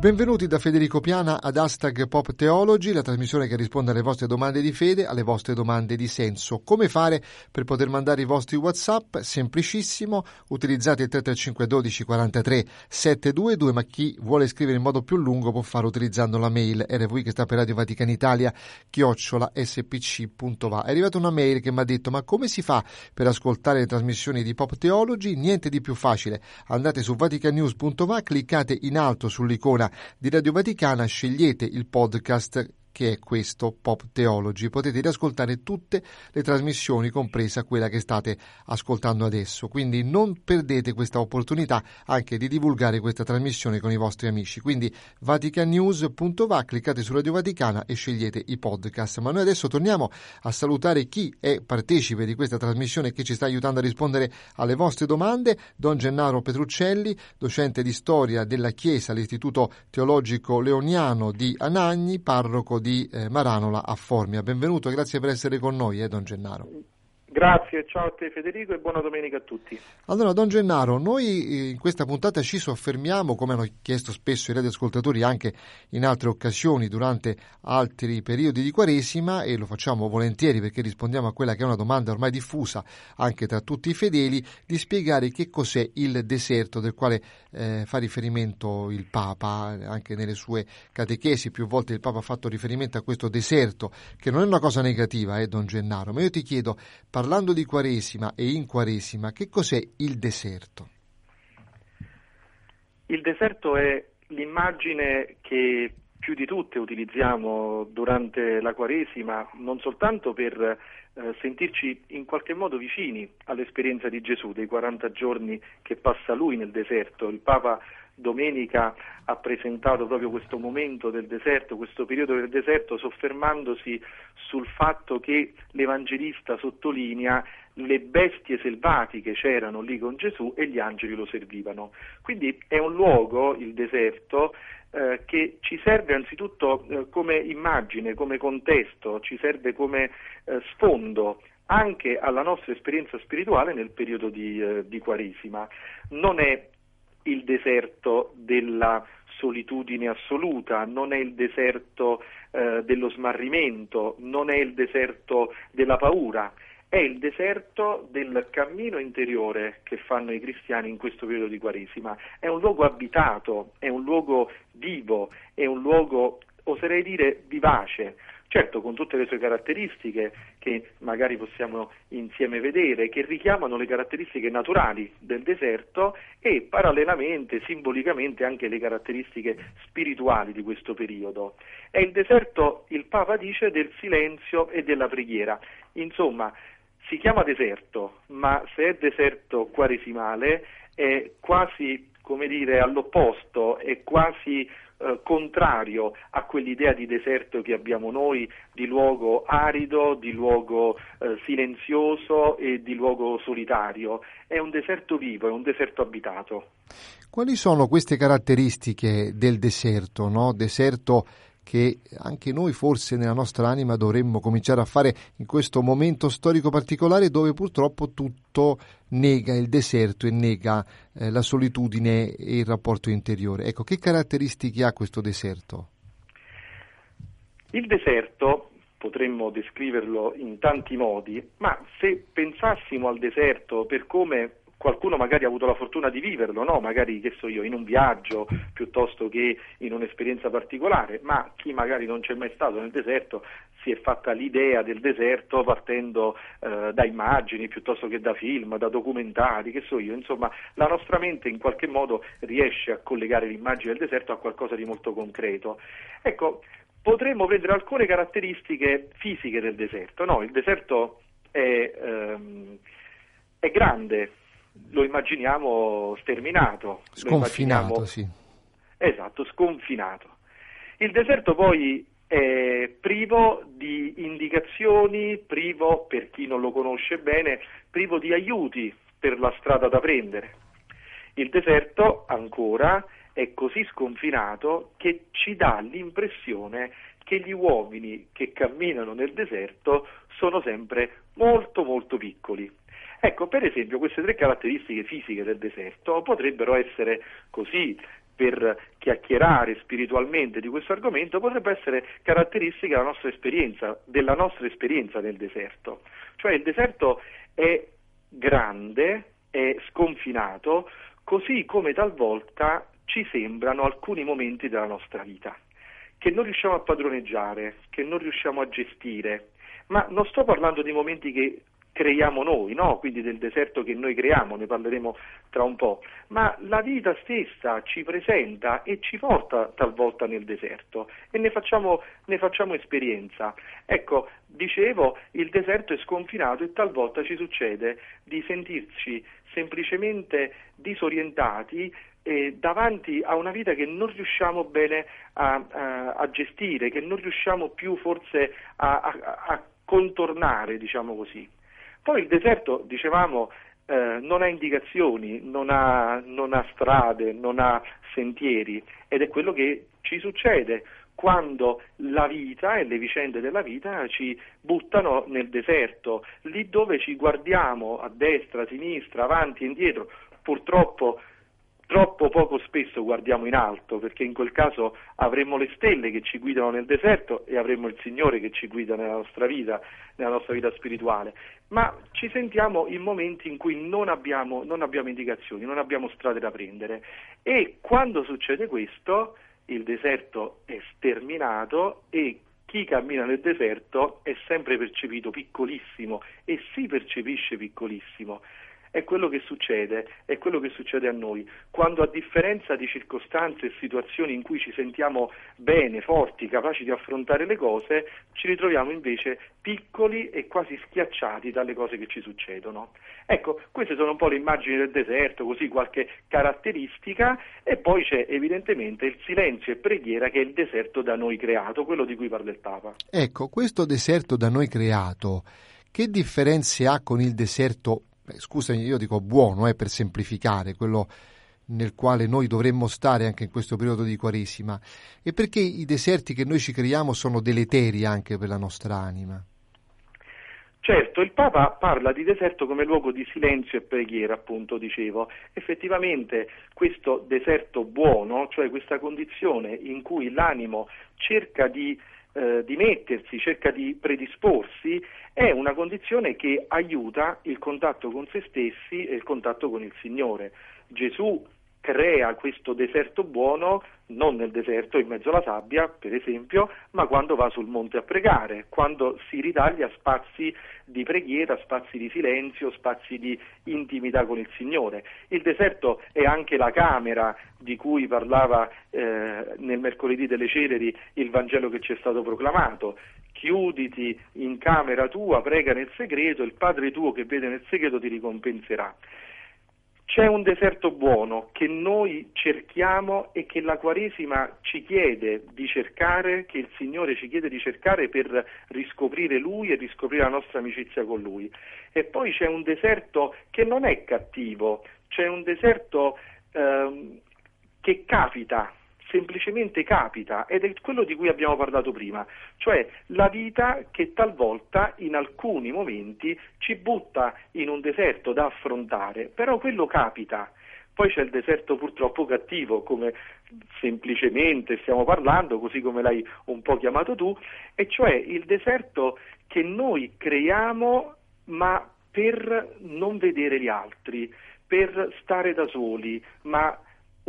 Benvenuti da Federico Piana ad Hashtag Pop Theology, la trasmissione che risponde alle vostre domande di fede, alle vostre domande di senso. Come fare per poter mandare i vostri WhatsApp? Semplicissimo, utilizzate il 335 12 43 722, ma chi vuole scrivere in modo più lungo può farlo utilizzando la mail RV che sta per Radio Vaticana Italia, chiocciola spc.va. È arrivata una mail che mi ha detto ma come si fa per ascoltare le trasmissioni di Pop Theology? Niente di più facile. Andate su vaticanews.va, cliccate in alto sull'icona di Radio Vaticana scegliete il podcast che è questo Pop Theology. Potete riascoltare tutte le trasmissioni, compresa quella che state ascoltando adesso. Quindi non perdete questa opportunità anche di divulgare questa trasmissione con i vostri amici. Quindi vaticanews.va, cliccate su Radio Vaticana e scegliete i podcast. Ma noi adesso torniamo a salutare chi è partecipe di questa trasmissione e che ci sta aiutando a rispondere alle vostre domande. Don Gennaro Petruccelli, docente di storia della Chiesa all'Istituto Teologico Leoniano di Anagni, parroco di eh, Maranola a Formia. Benvenuto, grazie per essere con noi, eh, Don Gennaro. Grazie, ciao a te Federico e buona domenica a tutti. Allora, Don Gennaro, noi eh, in questa puntata ci soffermiamo, come hanno chiesto spesso i radioascoltatori anche in altre occasioni durante altri periodi di Quaresima e lo facciamo volentieri perché rispondiamo a quella che è una domanda ormai diffusa anche tra tutti i fedeli, di spiegare che cos'è il deserto del quale eh, fa riferimento il Papa, anche nelle sue catechesi più volte il Papa ha fatto riferimento a questo deserto, che non è una cosa negativa, eh, Don Gennaro, ma io ti chiedo, parlando di Quaresima e in Quaresima, che cos'è il deserto? Il deserto è l'immagine che più di tutte utilizziamo durante la Quaresima, non soltanto per eh, sentirci in qualche modo vicini all'esperienza di Gesù, dei 40 giorni che passa lui nel deserto. Il Papa domenica ha presentato proprio questo momento del deserto, questo periodo del deserto, soffermandosi sul fatto che l'Evangelista sottolinea le bestie selvatiche c'erano lì con Gesù e gli angeli lo servivano. Quindi è un luogo, il deserto, eh, che ci serve anzitutto eh, come immagine, come contesto, ci serve come eh, sfondo anche alla nostra esperienza spirituale nel periodo di, eh, di Quaresima. Non è il deserto della solitudine assoluta, non è il deserto eh, dello smarrimento, non è il deserto della paura, è il deserto del cammino interiore che fanno i cristiani in questo periodo di Quaresima. È un luogo abitato, è un luogo vivo, è un luogo, oserei dire, vivace, certo con tutte le sue caratteristiche che magari possiamo insieme vedere, che richiamano le caratteristiche naturali del deserto e parallelamente, simbolicamente anche le caratteristiche spirituali di questo periodo. È il deserto, il Papa dice, del silenzio e della preghiera. Insomma, si chiama deserto, ma se è deserto quaresimale è quasi, come dire, all'opposto, è quasi eh, contrario a quell'idea di deserto che abbiamo noi, di luogo arido, di luogo eh, silenzioso e di luogo solitario. È un deserto vivo, è un deserto abitato. Quali sono queste caratteristiche del deserto? No? Deserto che anche noi forse nella nostra anima dovremmo cominciare a fare in questo momento storico particolare dove purtroppo tutto nega il deserto e nega eh, la solitudine e il rapporto interiore. Ecco, che caratteristiche ha questo deserto? Il deserto potremmo descriverlo in tanti modi, ma se pensassimo al deserto per come qualcuno magari ha avuto la fortuna di viverlo, no? magari che so io, in un viaggio piuttosto che in un'esperienza particolare, ma chi magari non c'è mai stato nel deserto si è fatta l'idea del deserto partendo eh, da immagini piuttosto che da film, da documentari, che so io, insomma la nostra mente in qualche modo riesce a collegare l'immagine del deserto a qualcosa di molto concreto. Ecco, potremmo prendere alcune caratteristiche fisiche del deserto, no? Il deserto è, ehm, è grande, lo immaginiamo sterminato. Sconfinato, immaginiamo... sì. Esatto, sconfinato. Il deserto poi è privo di indicazioni, privo, per chi non lo conosce bene, privo di aiuti per la strada da prendere. Il deserto ancora è così sconfinato che ci dà l'impressione che gli uomini che camminano nel deserto sono sempre molto molto piccoli. Ecco, per esempio, queste tre caratteristiche fisiche del deserto potrebbero essere così per chiacchierare spiritualmente di questo argomento potrebbe essere caratteristica della nostra esperienza, della nostra esperienza nel deserto. Cioè il deserto è grande, è sconfinato, così come talvolta ci sembrano alcuni momenti della nostra vita, che non riusciamo a padroneggiare, che non riusciamo a gestire. Ma non sto parlando di momenti che creiamo noi, no? quindi del deserto che noi creiamo, ne parleremo tra un po', ma la vita stessa ci presenta e ci porta talvolta nel deserto e ne facciamo, ne facciamo esperienza. Ecco, dicevo, il deserto è sconfinato e talvolta ci succede di sentirci semplicemente disorientati eh, davanti a una vita che non riusciamo bene a, a, a, gestire, che non riusciamo più forse a, a contornare, diciamo così. Poi il deserto, dicevamo, eh, non ha indicazioni, non ha, non ha strade, non ha sentieri ed è quello che ci succede quando la vita e le vicende della vita ci buttano nel deserto, lì dove ci guardiamo a destra, a sinistra, avanti e indietro, purtroppo troppo poco spesso guardiamo in alto, perché in quel caso avremmo le stelle che ci guidano nel deserto e avremmo il Signore che ci guida nella nostra vita, nella nostra vita spirituale, ma ci sentiamo in momenti in cui non abbiamo, non abbiamo indicazioni, non abbiamo strade da prendere. E quando succede questo il deserto è sterminato e chi cammina nel deserto è sempre percepito piccolissimo e si percepisce piccolissimo è quello che succede, è quello che succede a noi, quando a differenza di circostanze e situazioni in cui ci sentiamo bene, forti, capaci di affrontare le cose, ci ritroviamo invece piccoli e quasi schiacciati dalle cose che ci succedono. Ecco, queste sono un po' le immagini del deserto, così qualche caratteristica e poi c'è evidentemente il silenzio e preghiera che è il deserto da noi creato, quello di cui parla il Papa. Ecco, questo deserto da noi creato, che differenze ha con il deserto beh, scusami, io dico buono eh, per semplificare, quello nel quale noi dovremmo stare anche in questo periodo di Quaresima, e perché i deserti che noi ci creiamo sono deleteri anche per la nostra anima. Certo, il Papa parla di deserto come luogo di silenzio e preghiera, appunto dicevo. Effettivamente questo deserto buono, cioè questa condizione in cui l'animo cerca di eh, di mettersi, cerca di predisporsi, è una condizione che aiuta il contatto con se stessi e il contatto con il Signore. Gesù crea questo deserto buono non nel deserto, in mezzo alla sabbia, per esempio, ma quando va sul monte a pregare, quando si ritaglia spazi di preghiera, spazi di silenzio, spazi di intimità con il Signore. Il deserto è anche la camera di cui parlava eh, nel mercoledì delle Celeri il Vangelo che ci è stato proclamato. Chiuditi in camera tua, prega nel segreto, il Padre tuo che vede nel segreto ti ricompenserà. C'è un deserto buono che noi cerchiamo e che la Quaresima ci chiede di cercare, che il Signore ci chiede di cercare per riscoprire Lui e riscoprire la nostra amicizia con Lui. E poi c'è un deserto che non è cattivo, c'è un deserto ehm, che capita, semplicemente capita ed è quello di cui abbiamo parlato prima, cioè la vita che talvolta in alcuni momenti ci butta in un deserto da affrontare, però quello capita. Poi c'è il deserto purtroppo cattivo, come semplicemente stiamo parlando, così come l'hai un po' chiamato tu, e cioè il deserto che noi creiamo ma per non vedere gli altri, per stare da soli, ma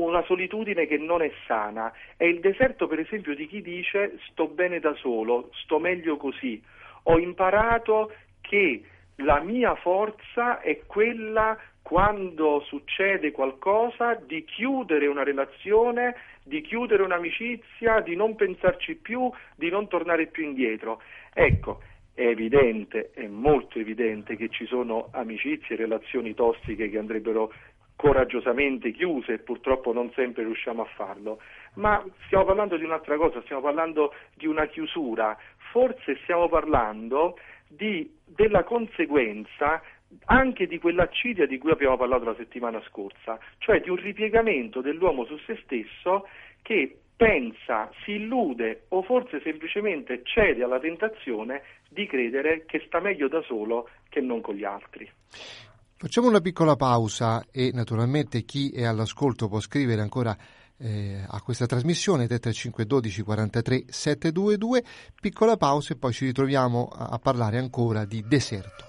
una solitudine che non è sana. È il deserto, per esempio, di chi dice sto bene da solo, sto meglio così. Ho imparato che la mia forza è quella quando succede qualcosa di chiudere una relazione, di chiudere un'amicizia, di non pensarci più, di non tornare più indietro. Ecco, è evidente, è molto evidente che ci sono amicizie e relazioni tossiche che andrebbero coraggiosamente chiuse e purtroppo non sempre riusciamo a farlo, ma stiamo parlando di un'altra cosa, stiamo parlando di una chiusura, forse stiamo parlando di, della conseguenza anche di quell'accidia di cui abbiamo parlato la settimana scorsa, cioè di un ripiegamento dell'uomo su se stesso che pensa, si illude o forse semplicemente cede alla tentazione di credere che sta meglio da solo che non con gli altri. Facciamo una piccola pausa e naturalmente chi è all'ascolto può scrivere ancora eh, a questa trasmissione 35 12 43 722 piccola pausa e poi ci ritroviamo a, a parlare ancora di deserto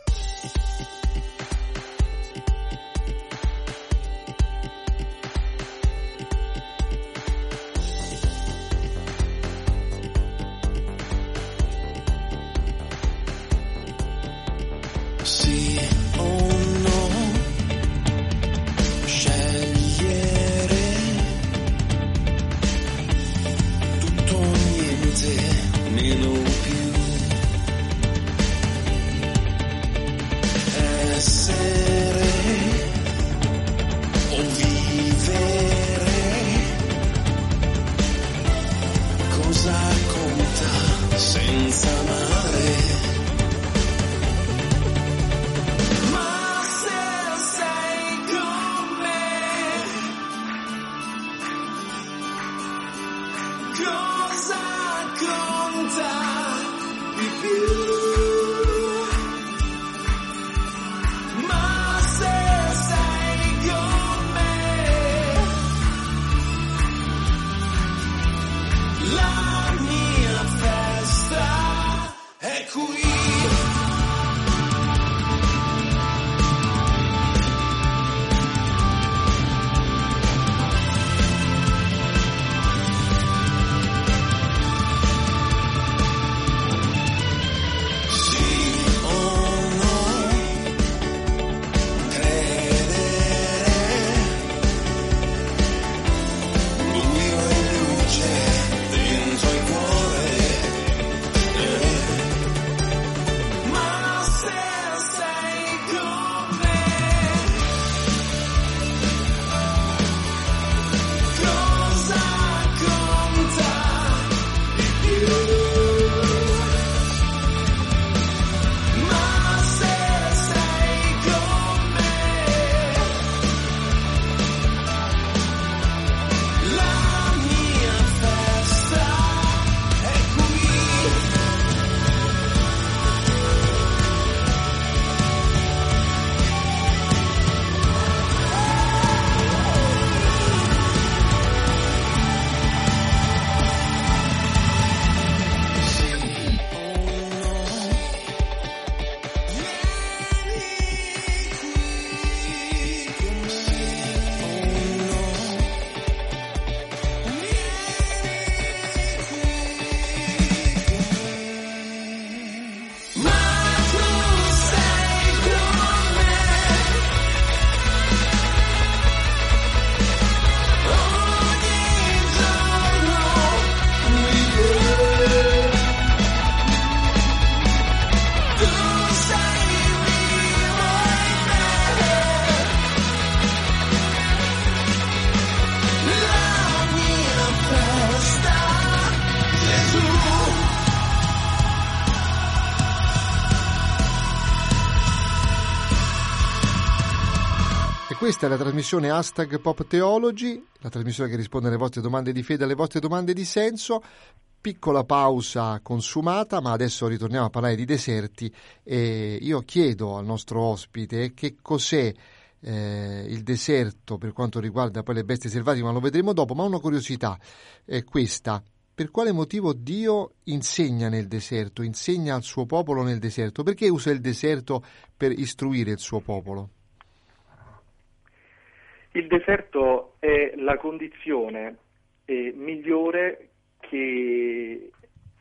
Questa è la trasmissione Hashtag Pop Theology, la trasmissione che risponde alle vostre domande di fede, alle vostre domande di senso. Piccola pausa consumata, ma adesso ritorniamo a parlare di deserti e io chiedo al nostro ospite che cos'è eh, il deserto per quanto riguarda poi le bestie selvatiche, ma lo vedremo dopo, ma una curiosità è questa. Per quale motivo Dio insegna nel deserto, insegna al suo popolo nel deserto? Perché usa il deserto per istruire il suo popolo? Il deserto è la condizione eh, migliore che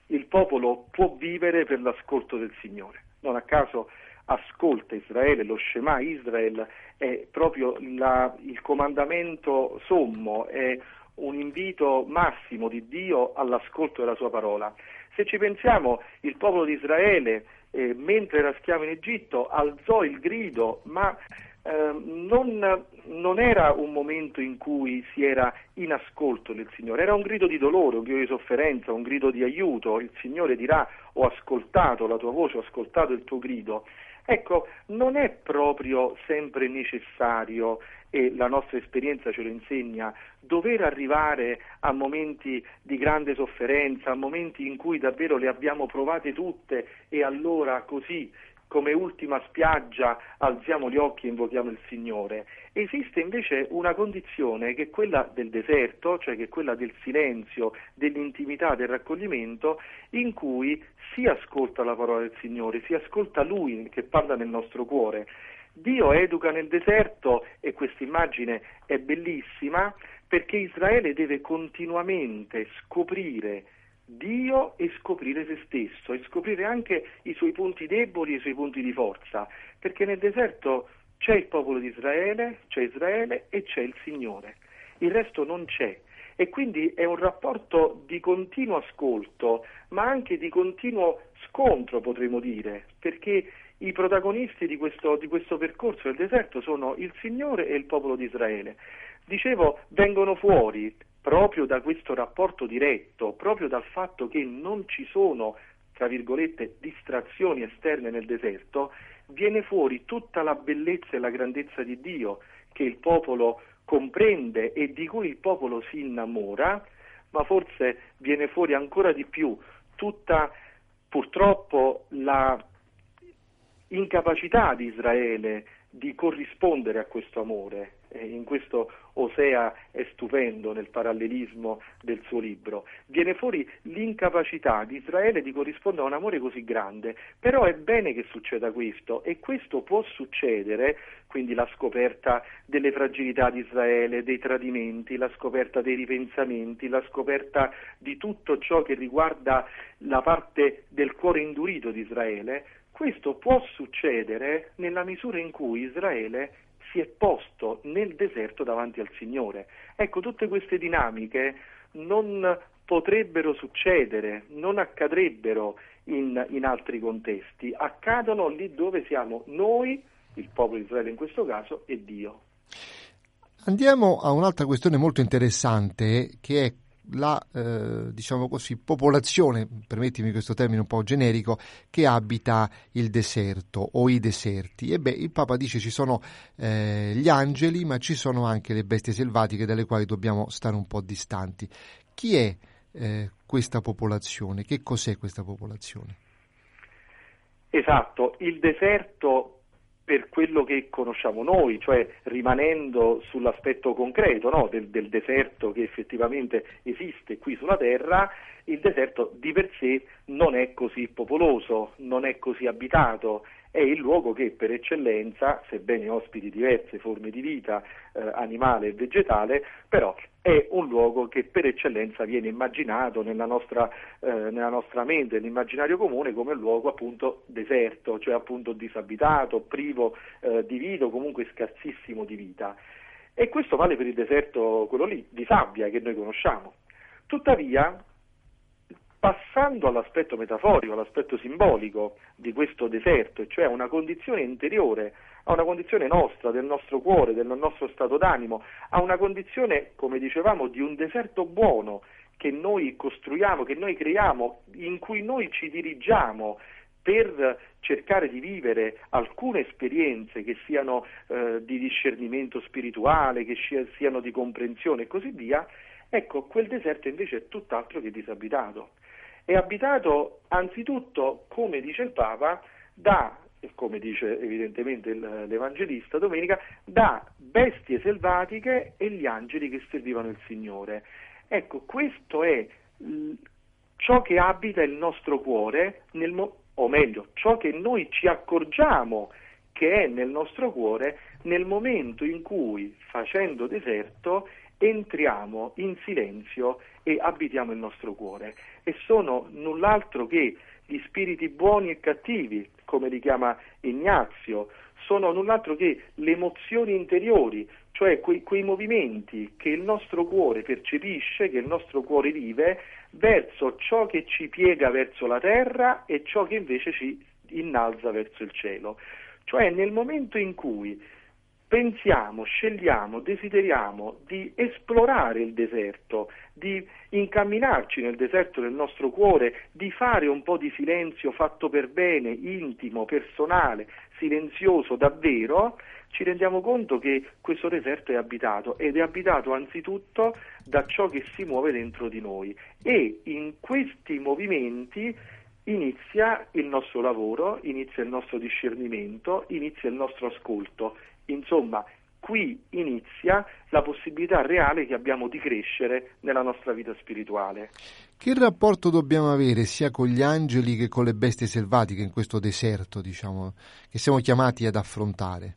il popolo può vivere per l'ascolto del Signore. Non a caso ascolta Israele, lo Shema Israel è proprio la, il comandamento sommo, è un invito massimo di Dio all'ascolto della sua parola. Se ci pensiamo, il popolo di Israele, eh, mentre era schiavo in Egitto, alzò il grido, ma eh, non, non, era un momento in cui si era in ascolto del Signore, era un grido di dolore, un grido di sofferenza, un grido di aiuto. Il Signore dirà ho ascoltato la tua voce, ho ascoltato il tuo grido. Ecco, non è proprio sempre necessario, e la nostra esperienza ce lo insegna, dover arrivare a momenti di grande sofferenza, a momenti in cui davvero le abbiamo provate tutte e allora così come ultima spiaggia alziamo gli occhi e invochiamo il Signore. Esiste invece una condizione che è quella del deserto, cioè che è quella del silenzio, dell'intimità, del raccoglimento, in cui si ascolta la parola del Signore, si ascolta Lui che parla nel nostro cuore. Dio educa nel deserto e questa immagine è bellissima perché Israele deve continuamente scoprire Dio e scoprire se stesso e scoprire anche i suoi punti deboli e i suoi punti di forza, perché nel deserto c'è il popolo di Israele, c'è Israele e c'è il Signore, il resto non c'è. E quindi è un rapporto di continuo ascolto, ma anche di continuo scontro, potremmo dire, perché i protagonisti di questo, di questo percorso del deserto sono il Signore e il popolo di Israele. Dicevo, vengono fuori proprio da questo rapporto diretto, proprio dal fatto che non ci sono, tra virgolette, distrazioni esterne nel deserto, viene fuori tutta la bellezza e la grandezza di Dio che il popolo comprende e di cui il popolo si innamora, ma forse viene fuori ancora di più tutta purtroppo la incapacità di Israele di corrispondere a questo amore. In questo Osea è stupendo nel parallelismo del suo libro. Viene fuori l'incapacità di Israele di corrispondere a un amore così grande, però è bene che succeda questo e questo può succedere, quindi la scoperta delle fragilità di Israele, dei tradimenti, la scoperta dei ripensamenti, la scoperta di tutto ciò che riguarda la parte del cuore indurito di Israele, questo può succedere nella misura in cui Israele si è posto nel deserto davanti al Signore. Ecco, tutte queste dinamiche non potrebbero succedere, non accadrebbero in, in, altri contesti, accadono lì dove siamo noi, il popolo di Israele in questo caso, e Dio. Andiamo a un'altra questione molto interessante che è la eh, diciamo così, popolazione, permettimi questo termine un po' generico, che abita il deserto o i deserti. E beh, il Papa dice ci sono eh, gli angeli, ma ci sono anche le bestie selvatiche dalle quali dobbiamo stare un po' distanti. Chi è eh, questa popolazione? Che cos'è questa popolazione? Esatto, il deserto per quello che conosciamo noi, cioè rimanendo sull'aspetto concreto no? del, del, deserto che effettivamente esiste qui sulla Terra, il deserto di per sé non è così popoloso, non è così abitato, è il luogo che per eccellenza, sebbene ospiti diverse forme di vita eh, animale e vegetale, però è un luogo che per eccellenza viene immaginato nella nostra, eh, nella nostra mente, nell'immaginario comune come un luogo appunto deserto, cioè appunto disabitato, privo eh, di vita o comunque scarsissimo di vita. E questo vale per il deserto, quello lì, di sabbia che noi conosciamo. Tuttavia, passando all'aspetto metaforico, all'aspetto simbolico di questo deserto, cioè una condizione interiore, a una condizione nostra, del nostro cuore, del nostro stato d'animo, a una condizione, come dicevamo, di un deserto buono che noi costruiamo, che noi creiamo, in cui noi ci dirigiamo per cercare di vivere alcune esperienze che siano eh, di discernimento spirituale, che siano di comprensione e così via, ecco, quel deserto invece è tutt'altro che disabitato è abitato anzitutto, come dice il Papa, da, come dice evidentemente l'Evangelista domenica, da bestie selvatiche e gli angeli che servivano il Signore. Ecco, questo è ciò che abita il nostro cuore, nel, o meglio, ciò che noi ci accorgiamo che è nel nostro cuore nel momento in cui, facendo deserto, entriamo in silenzio e abitiamo il nostro cuore e sono null'altro che gli spiriti buoni e cattivi, come li chiama Ignazio, sono null'altro che le emozioni interiori, cioè quei, quei movimenti che il nostro cuore percepisce, che il nostro cuore vive, verso ciò che ci piega verso la terra e ciò che invece ci innalza verso il cielo. Cioè nel momento in cui pensiamo, scegliamo, desideriamo di esplorare il deserto, di incamminarci nel deserto del nostro cuore, di fare un po' di silenzio fatto per bene, intimo, personale, silenzioso davvero, ci rendiamo conto che questo deserto è abitato ed è abitato anzitutto da ciò che si muove dentro di noi. E in questi movimenti inizia il nostro lavoro, inizia il nostro discernimento, inizia il nostro ascolto Insomma, qui inizia la possibilità reale che abbiamo di crescere nella nostra vita spirituale. Che rapporto dobbiamo avere sia con gli angeli che con le bestie selvatiche in questo deserto, diciamo, che siamo chiamati ad affrontare?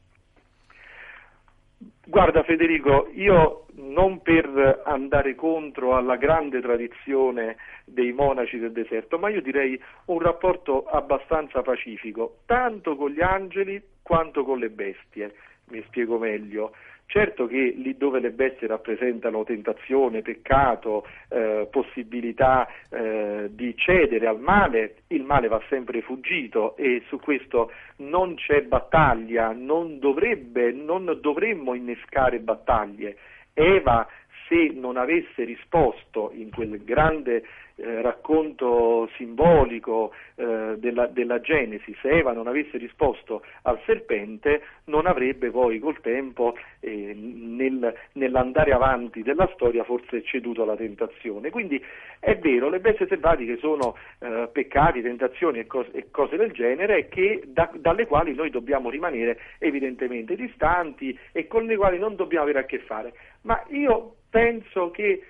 Guarda Federico, io non per andare contro alla grande tradizione dei monaci del deserto, ma io direi un rapporto abbastanza pacifico, tanto con gli angeli quanto con le bestie mi spiego meglio. Certo che lì dove le bestie rappresentano tentazione, peccato, eh, possibilità eh, di cedere al male, il male va sempre fuggito e su questo non c'è battaglia, non, dovrebbe, non dovremmo innescare battaglie. Eva se non avesse risposto in quel grande eh, racconto simbolico eh, della, della, Genesi, se Eva non avesse risposto al serpente, non avrebbe poi col tempo, eh, nel, nell'andare avanti della storia, forse ceduto alla tentazione. Quindi è vero, le bestie selvatiche sono eh, peccati, tentazioni e, cos- e, cose del genere da, dalle quali noi dobbiamo rimanere evidentemente distanti e con le quali non dobbiamo avere a che fare. Ma io penso che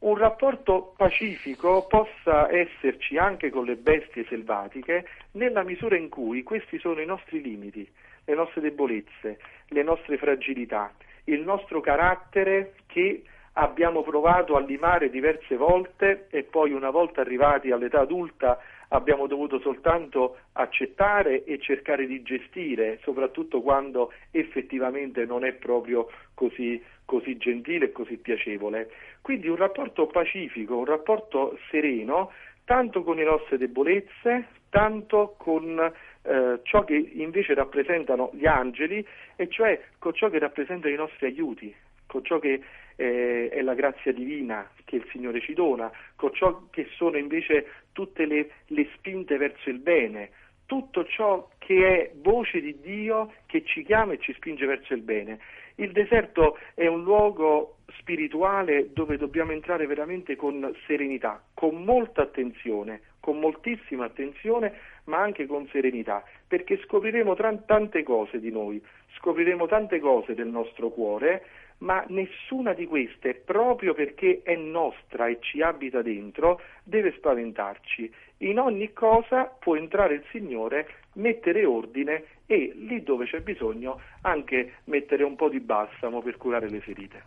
un rapporto pacifico possa esserci anche con le bestie selvatiche nella misura in cui questi sono i nostri limiti, le nostre debolezze, le nostre fragilità, il nostro carattere che abbiamo provato a limare diverse volte e poi una volta arrivati all'età adulta abbiamo dovuto soltanto accettare e cercare di gestire, soprattutto quando effettivamente non è proprio così, così gentile e così piacevole. Quindi un rapporto pacifico, un rapporto sereno, tanto con le nostre debolezze, tanto con eh, ciò che invece rappresentano gli angeli, e cioè con ciò che rappresentano i nostri aiuti, con ciò che eh, è la grazia divina che il Signore ci dona, con ciò che sono invece tutte le, le spinte verso il bene, tutto ciò che è voce di Dio che ci chiama e ci spinge verso il bene. Il deserto è un luogo spirituale dove dobbiamo entrare veramente con serenità, con molta attenzione, con moltissima attenzione, ma anche con serenità, perché scopriremo tante cose di noi, scopriremo tante cose del nostro cuore, ma nessuna di queste, proprio perché è nostra e ci abita dentro, deve spaventarci. In ogni cosa può entrare il Signore, mettere ordine e lì dove c'è bisogno anche mettere un po' di balsamo per curare le ferite.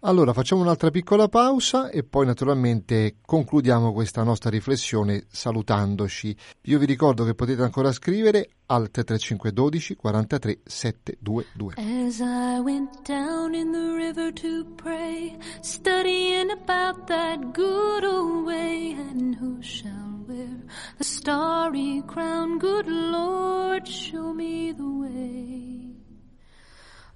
Allora facciamo un'altra piccola pausa e poi naturalmente concludiamo questa nostra riflessione salutandoci. Io vi ricordo che potete ancora scrivere al 33512 43 722. As I went down in the river to pray, studying about that good old way, and who shall wear the starry crown, good Lord, show me the way.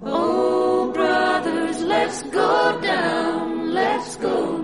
Oh, brothers, let's go down, let's go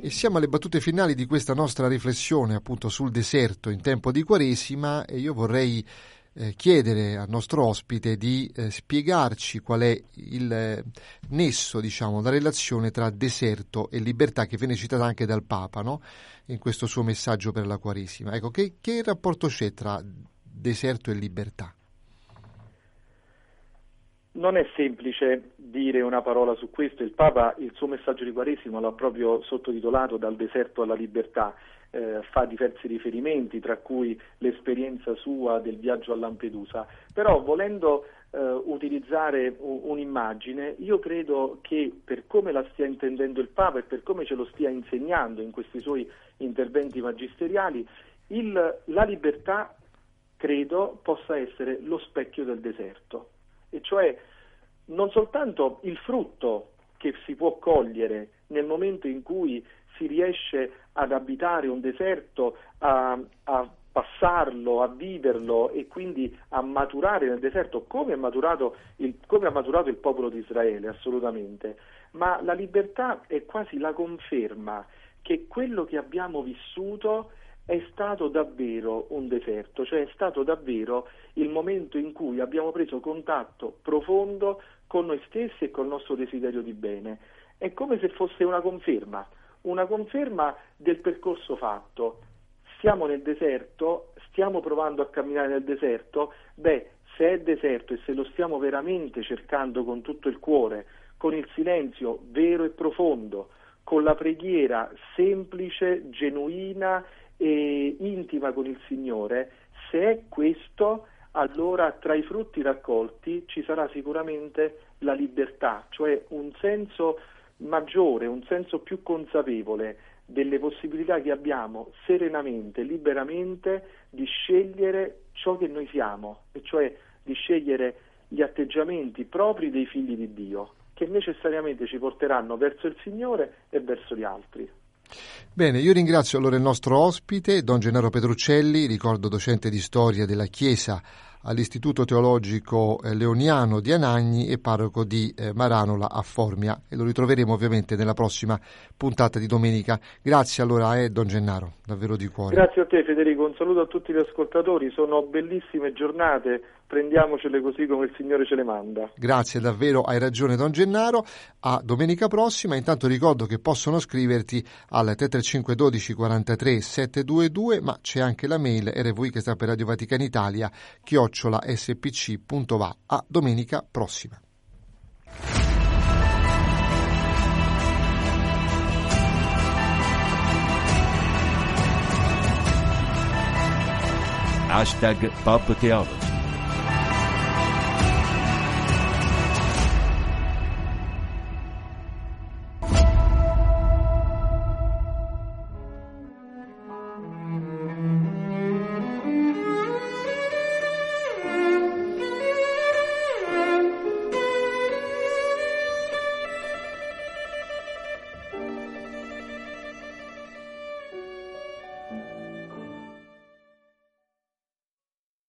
E siamo alle battute finali di questa nostra riflessione appunto sul deserto in tempo di Quaresima e io vorrei eh, chiedere al nostro ospite di eh, spiegarci qual è il eh, nesso, diciamo, la relazione tra deserto e libertà che viene citata anche dal Papa no? in questo suo messaggio per la Quaresima. Ecco, che, che rapporto c'è tra deserto e libertà? Non è semplice dire una parola su questo, il Papa il suo messaggio di Quaresima l'ha proprio sottotitolato Dal deserto alla libertà, eh, fa diversi riferimenti, tra cui l'esperienza sua del viaggio a Lampedusa, però volendo eh, utilizzare un, un'immagine, io credo che per come la stia intendendo il Papa e per come ce lo stia insegnando in questi suoi interventi magisteriali, il, la libertà credo possa essere lo specchio del deserto e cioè non soltanto il frutto che si può cogliere nel momento in cui si riesce ad abitare un deserto, a, a passarlo, a viverlo e quindi a maturare nel deserto come il, come ha maturato il popolo di Israele, assolutamente, ma la libertà è quasi la conferma che quello che abbiamo vissuto è stato davvero un deserto, cioè è stato davvero il momento in cui abbiamo preso contatto profondo con noi stessi e col nostro desiderio di bene. È come se fosse una conferma, una conferma del percorso fatto. Siamo nel deserto, stiamo provando a camminare nel deserto, beh, se è deserto e se lo stiamo veramente cercando con tutto il cuore, con il silenzio vero e profondo, con la preghiera semplice, genuina e intima con il Signore, se è questo, allora tra i frutti raccolti ci sarà sicuramente la libertà, cioè un senso maggiore, un senso più consapevole delle possibilità che abbiamo serenamente, liberamente di scegliere ciò che noi siamo, e cioè di scegliere gli atteggiamenti propri dei figli di Dio, che necessariamente ci porteranno verso il Signore e verso gli altri. Bene, io ringrazio allora il nostro ospite, Don Gennaro Petruccelli, ricordo docente di storia della Chiesa all'Istituto Teologico eh, Leoniano di Anagni e parroco di eh, Maranola a Formia e lo ritroveremo ovviamente nella prossima puntata di domenica. Grazie allora a eh, Don Gennaro, davvero di cuore. Grazie a te Federico, un saluto a tutti gli ascoltatori, sono bellissime giornate, prendiamocele così come il Signore ce le manda. Grazie davvero, hai ragione Don Gennaro, a domenica prossima, intanto ricordo che possono scriverti al 335 12 43 722 ma c'è anche la mail rv che sta per Radio Vaticana Italia chiocciola spc.va. A domenica prossima. Hashtag Pop Theology.